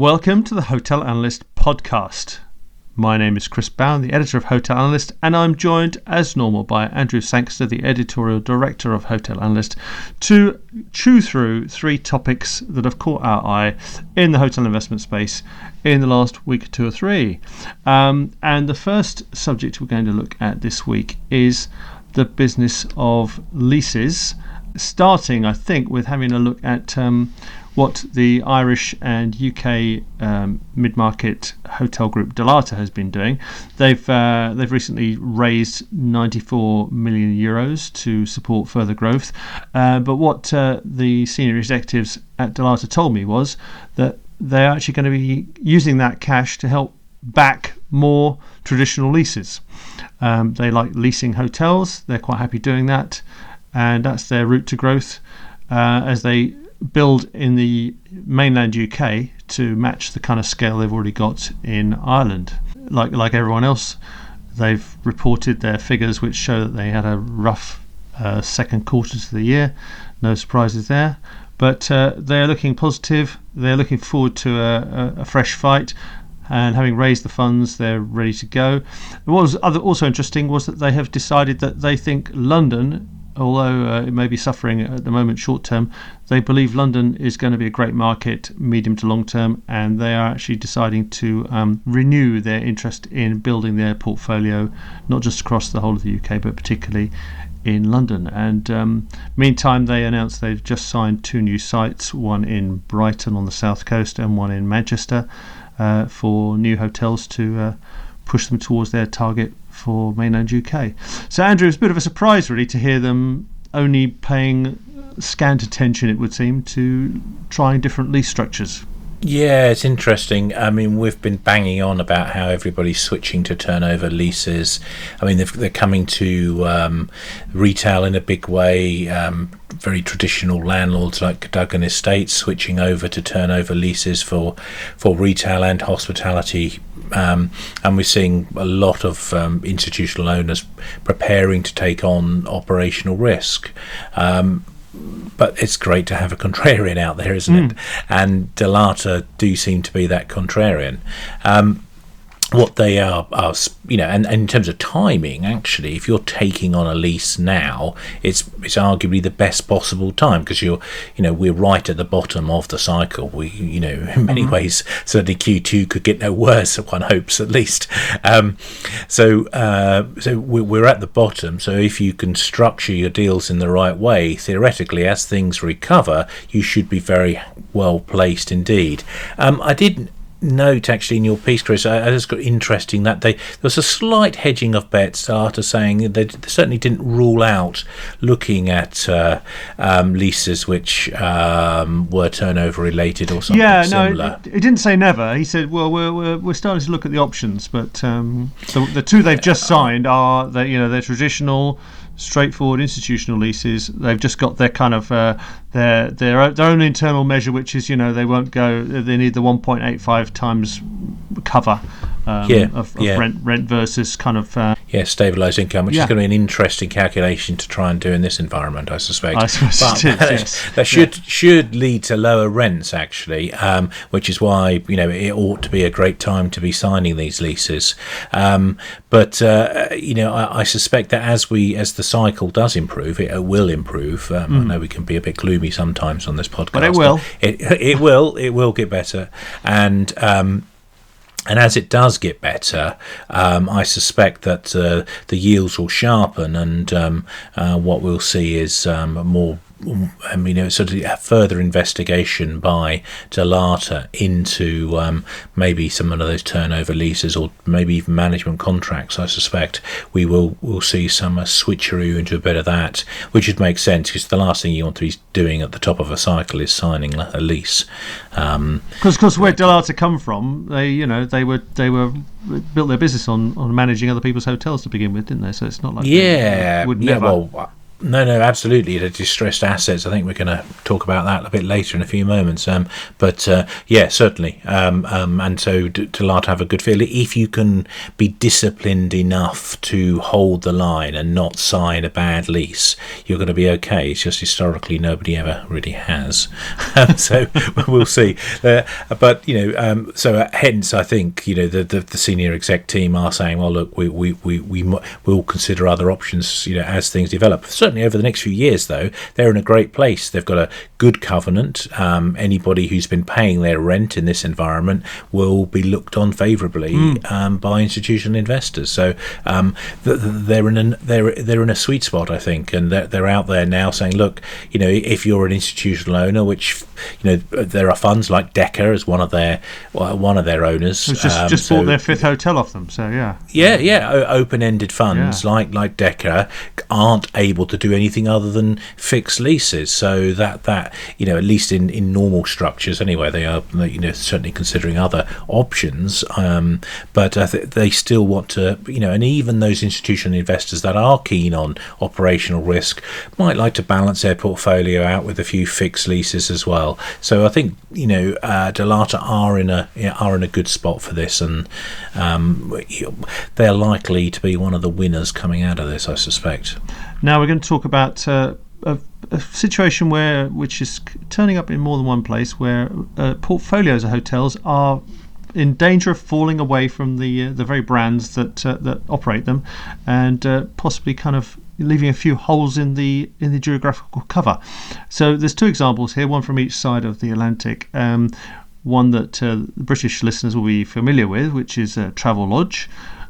Welcome to the Hotel Analyst podcast. My name is Chris Bown, the editor of Hotel Analyst, and I'm joined, as normal, by Andrew Sangster, the editorial director of Hotel Analyst, to chew through three topics that have caught our eye in the hotel investment space in the last week, two or three. Um, and the first subject we're going to look at this week is the business of leases, starting, I think, with having a look at. Um, what the Irish and UK um, mid-market hotel group Dalata has been doing. They've uh, they've recently raised 94 million euros to support further growth. Uh, but what uh, the senior executives at Dalata told me was that they're actually going to be using that cash to help back more traditional leases. Um, they like leasing hotels. They're quite happy doing that, and that's their route to growth. Uh, as they build in the mainland UK to match the kind of scale they've already got in Ireland. Like like everyone else, they've reported their figures, which show that they had a rough uh, second quarter to the year. No surprises there, but uh, they are looking positive. They're looking forward to a, a, a fresh fight and having raised the funds, they're ready to go. What was other, also interesting was that they have decided that they think London although uh, it may be suffering at the moment short term, they believe London is going to be a great market medium to long term, and they are actually deciding to um, renew their interest in building their portfolio, not just across the whole of the UK, but particularly in London. And um, meantime, they announced they've just signed two new sites, one in Brighton on the south coast and one in Manchester, uh, for new hotels to uh, push them towards their target for mainland UK. So, Andrew, it's a bit of a surprise, really, to hear them only paying scant attention, it would seem, to trying different lease structures. Yeah, it's interesting. I mean, we've been banging on about how everybody's switching to turnover leases. I mean, they're coming to um, retail in a big way. Um, very traditional landlords like Cadogan Estates switching over to turnover leases for for retail and hospitality. Um, and we're seeing a lot of um, institutional owners preparing to take on operational risk. Um, but it's great to have a contrarian out there, isn't mm. it? And Dalata do seem to be that contrarian. Um, what they are, are you know, and, and, in terms of timing, actually, if you're taking on a lease now, it's it's arguably the best possible time because you're, you know, we're right at the bottom of the cycle. We, you know, in many mm-hmm. ways, certainly Q2 could get no worse. One hopes, at least. Um, so, uh, so we're at the bottom. So, if you can structure your deals in the right way, theoretically, as things recover, you should be very well placed indeed. Um, I did note actually in your piece, Chris. I, I just got interesting that they there was a slight hedging of bets after saying they, they certainly didn't rule out looking at uh, um, leases which um, were turnover related or something yeah, similar. no, it, didn't say never. He said, well, we're, we're, we're starting to look at the options, but um, the, the two they've just signed are the, you know they're traditional straightforward institutional leases. They've just got their kind of uh, their their their own internal measure, which is you know they won't go. They need the 1.85 times cover um, yeah, of, of yeah. rent rent versus kind of uh, yeah stabilized income, which yeah. is going to be an interesting calculation to try and do in this environment, I suspect. I suppose but, yes. that should should lead to lower rents actually, um, which is why you know it ought to be a great time to be signing these leases. Um, but uh, you know, I, I, suspect that as we as the cycle does improve, it will improve. Um, mm. I know we can be a bit gloomy sometimes on this podcast, but it will. It it will it will get better, and um, and as it does get better, um, I suspect that uh, the yields will sharpen, and um, uh, what we'll see is um, more I mean, it was sort of a further investigation by Dalata into um, maybe some of those turnover leases or maybe even management contracts. I suspect we will will see some uh, switcheroo into a bit of that, which would make sense because the last thing you want to be doing at the top of a cycle is signing a lease. Because, um, because where Dalata come from, they you know they were they were built their business on, on managing other people's hotels to begin with, didn't they? So it's not like yeah, would yeah, never. Well, No, no, absolutely. The distressed assets. I think we're going to talk about that a bit later in a few moments. Um, but uh, yeah, certainly. Um, um, and so to, to have a good feel. If you can be disciplined enough to hold the line and not sign a bad lease, you're going to be okay. It's just historically nobody ever really has. Um, so we'll see. Uh, but you know, um, so uh, hence I think you know the, the, the senior exec team are saying, well, look, we we we we will consider other options. You know, as things develop. So certainly over the next few years, though, they're in a great place. They've got a good covenant. Um, anybody who's been paying their rent in this environment will be looked on favourably mm. um, by institutional investors. So um, they're in a they're they're in a sweet spot, I think, and they're, they're out there now saying, look, you know, if you're an institutional owner, which you know, there are funds like Deka as one of their well, one of their owners. Just, um, just so, bought their fifth hotel off them. So yeah, yeah, yeah. Open-ended funds yeah. like like Deka aren't able to do anything other than fix leases. So that that you know, at least in, in normal structures anyway, they are you know certainly considering other options. Um, but uh, they still want to you know, and even those institutional investors that are keen on operational risk might like to balance their portfolio out with a few fixed leases as well. So I think you know uh, Dalata are in a are in a good spot for this, and um, they're likely to be one of the winners coming out of this. I suspect. Now we're going to talk about. Uh, a, a, situation where which is turning up in more than one place where uh, portfolios of hotels are in danger of falling away from the uh, the very brands that uh, that operate them, and uh, possibly kind of leaving a few holes in the in the geographical cover. So there's two examples here, one from each side of the Atlantic. Um, one that uh, British listeners will be familiar with, which is uh, Travelodge.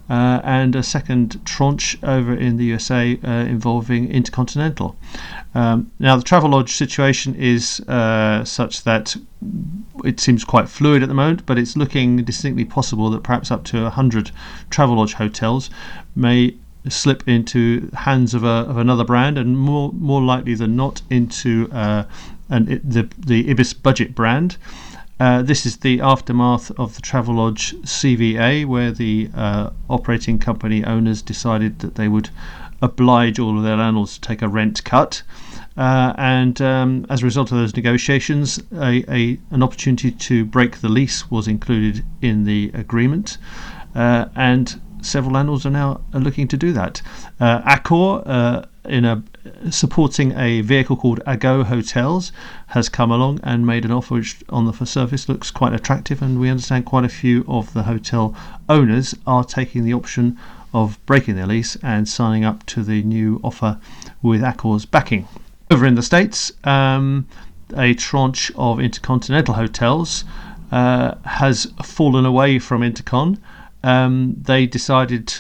Uh, and a second tranche over in the USA uh, involving Intercontinental. Um, now, the Travelodge situation is uh, such that it seems quite fluid at the moment, but it's looking distinctly possible that perhaps up to 100 Travelodge hotels may slip into hands of, a, of another brand, and more more likely than not into uh, an, the the Ibis budget brand. Uh, this is the aftermath of the Travelodge CVA, where the uh, operating company owners decided that they would oblige all of their landlords to take a rent cut. Uh, and um, as a result of those negotiations, a, a, an opportunity to break the lease was included in the agreement. Uh, and several landlords are now looking to do that. Uh, Accor, uh, in a supporting a vehicle called Ago Hotels, has come along and made an offer which, on the surface, looks quite attractive. And we understand quite a few of the hotel owners are taking the option of breaking their lease and signing up to the new offer with Accor's backing. Over in the States, um, a tranche of intercontinental hotels uh, has fallen away from Intercon um, they decided,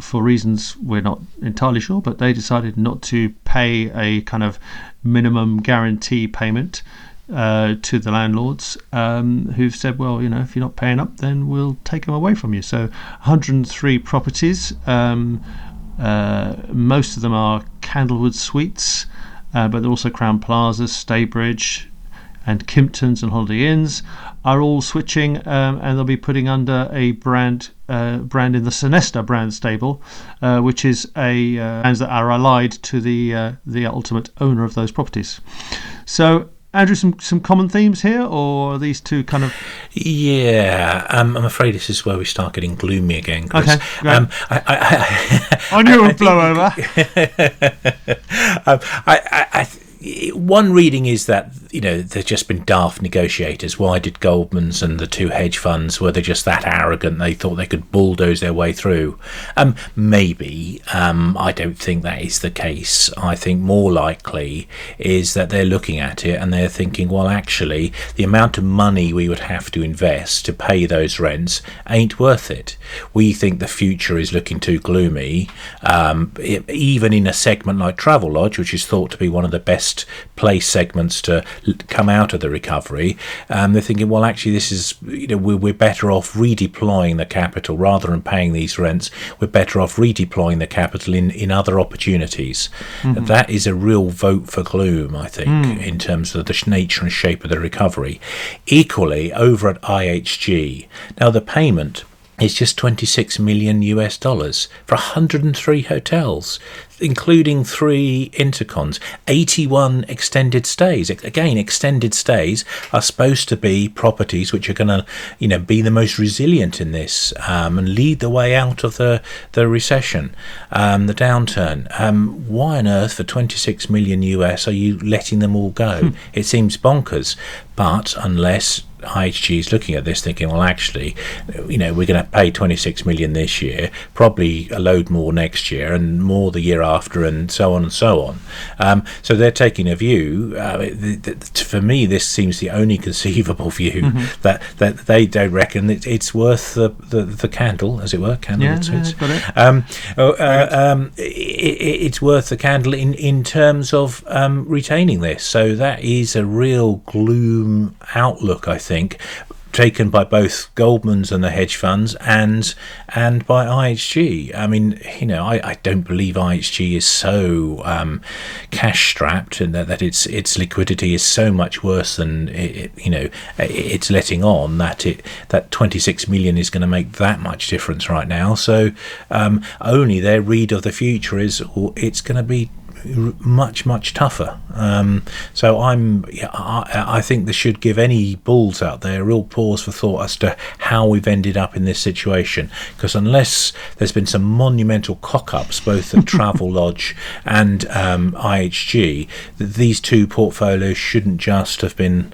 for reasons we're not entirely sure, but they decided not to pay a kind of minimum guarantee payment uh, to the landlords um, who've said, well, you know, if you're not paying up, then we'll take them away from you. So 103 properties. Um, uh, most of them are Candlewood Suites, uh, but also Crowne Plazas, Staybridge, and Kimptons and Holiday Inns are all switching, um, and they'll be putting under a brand uh, brand in the Sonesta brand stable, uh, which is a uh, brands that are allied to the uh, the ultimate owner of those properties. So. Andrew, some, some common themes here, or these two kind of? Yeah, um, I'm afraid this is where we start getting gloomy again. Chris. Okay, um, I, I, I, I, knew it would blow over. um, I, I, one reading is that you know there's just been daft negotiators. Why did Goldman's and the two hedge funds were they just that arrogant? They thought they could bulldoze their way through. Um, maybe um, I don't think that is the case. I think more likely is that they're looking at it and they're thinking, well, actually, the amount of money we would have to invest to pay those rents ain't worth it. We think the future is looking too gloomy. Um, it, even in a segment like Travelodge, which is thought to be one of the best best place segments to come out of the recovery. Um, they're thinking, well, actually, this is you know we're, we're better off redeploying the capital rather than paying these rents. We're better off redeploying the capital in in other opportunities. Mm-hmm. That is a real vote for gloom, I think, mm. in terms of the nature and shape of the recovery. Equally, over at IHG, now the payment is just 26 million US dollars for 103 hotels, including three intercons, 81 extended stays. Again, extended stays are supposed to be properties which are going to, you know, be the most resilient in this um, and lead the way out of the the recession, um, the downturn. Um, why on earth for 26 million US are you letting them all go? Hmm. It seems bonkers. But unless IHG is looking at this thinking, well, actually, you know, we're going to pay 26 million this year, probably a load more next year, and more the year after, and so on and so on. Um, so they're taking a view. Uh, for me, this seems the only conceivable view mm-hmm. that, that they don't reckon it, it's worth the, the, the, candle, as it were, candle. Yeah, yeah got it. Um, oh, uh, um, it, it's worth the candle in in terms of um, retaining this. So that is a real gloom outlook, I think think, taken by both Goldman's and the hedge funds and and by IHG. I mean, you know, I, I don't believe IHG is so um, cash strapped and that, that its its liquidity is so much worse than it, you know it's letting on that it that 26 million is going to make that much difference right now. So um, only their read of the future is it's going to be much much tougher. Um, so I'm I, I, think this should give any bulls out there a real pause for thought as to how we've ended up in this situation. Because unless there's been some monumental cock-ups both at Travelodge and um, IHG, these two portfolios shouldn't just have been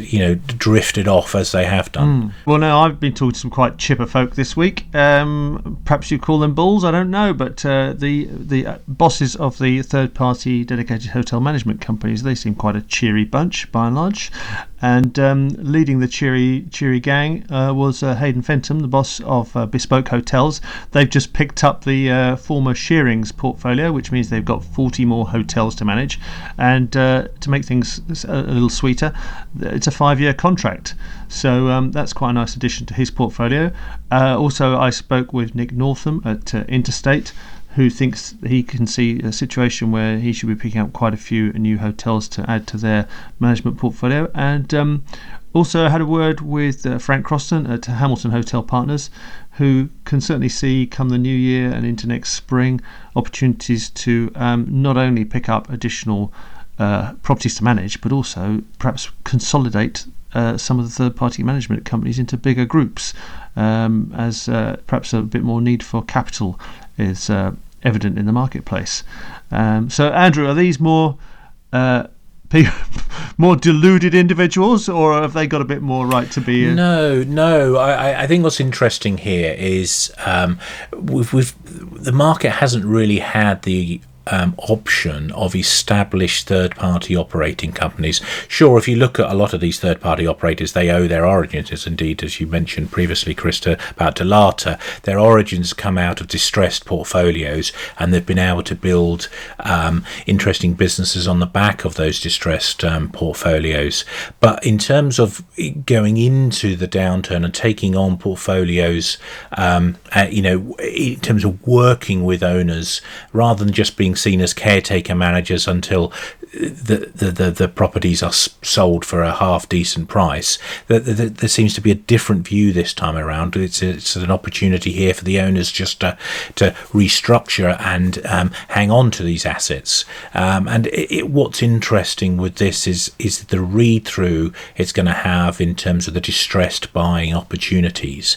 you know drifted off as they have done. Mm. Well, now I've been talking to some quite chipper folk this week. Um, perhaps you call them bulls, I don't know, but uh, the the uh, bosses of the third party dedicated hotel management companies they seem quite a cheery bunch by and large, and um, leading the cheery cheery gang uh, was uh, Hayden Fenton, the boss of uh, Bespoke Hotels. They've just picked up the uh, former Shearings portfolio, which means they've got 40 more hotels to manage. And uh, to make things a little sweeter, it's a five-year contract. So um, that's quite a nice addition to his portfolio. Uh, also, I spoke with Nick Northam at Interstate who thinks he can see a situation where he should be picking up quite a few new hotels to add to their management portfolio. And um, also had a word with uh, Frank Croston at Hamilton Hotel Partners, who can certainly see come the new year and into next spring opportunities to um, not only pick up additional uh, properties to manage, but also perhaps consolidate uh, some of the third party management companies into bigger groups um, as uh, perhaps a bit more need for capital is uh, evident in the marketplace. Um, so, Andrew, are these more uh, more deluded individuals, or have they got a bit more right to be? A- no, no. I, I think what's interesting here is um, we've, we've the market hasn't really had the um, option of established third party operating companies. Sure, if you look at a lot of these third party operators, they owe their origins, indeed, as you mentioned previously, Krista, about Dalata, their origins come out of distressed portfolios and they've been able to build um, interesting businesses on the back of those distressed um, portfolios. But in terms of going into the downturn and taking on portfolios, um, uh, you know, in terms of working with owners rather than just being seen as caretaker managers until the, the, the, the properties are sold for a half decent price. There, there, there, seems to be a different view this time around. It's, it's an opportunity here for the owners just to, to restructure and um, hang on to these assets. Um, and it, it, what's interesting with this is, is the read through it's going to have in terms of the distressed buying opportunities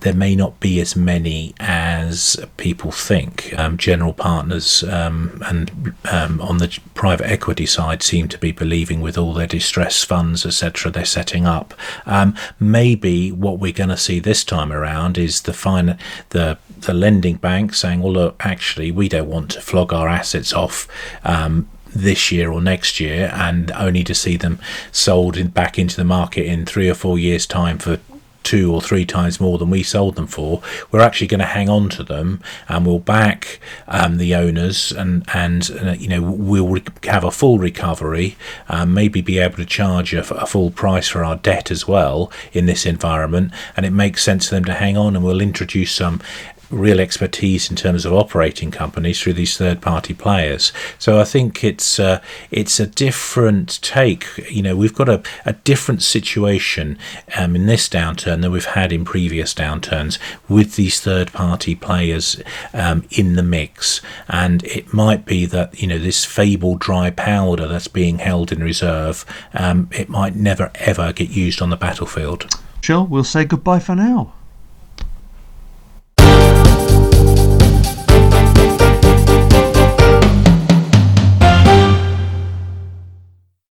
there may not be as many as people think. Um, general partners um, and um, on the private equity side seem to be believing with all their distress funds, etc., they're setting up. Um, maybe what we're going to see this time around is the fine, the the lending bank saying, "Well, look, actually, we don't want to flog our assets off." Um, this year or next year, and only to see them sold in, back into the market in three or four years' time for two or three times more than we sold them for, we're actually going to hang on to them and we'll back um, the owners and and uh, you know we'll have a full recovery, um, maybe be able to charge a, a, full price for our debt as well in this environment, and it makes sense for them to hang on, and we'll introduce some real expertise in terms of operating companies through these third-party players. So I think it's uh, it's a different take. You know, we've got a, a different situation um, in this downturn than we've had in previous downturns with these third-party players um, in the mix, and it might be that you know this fabled dry powder that's being held in reserve, um, it might never ever get used on the battlefield. Sure, we'll say goodbye for now.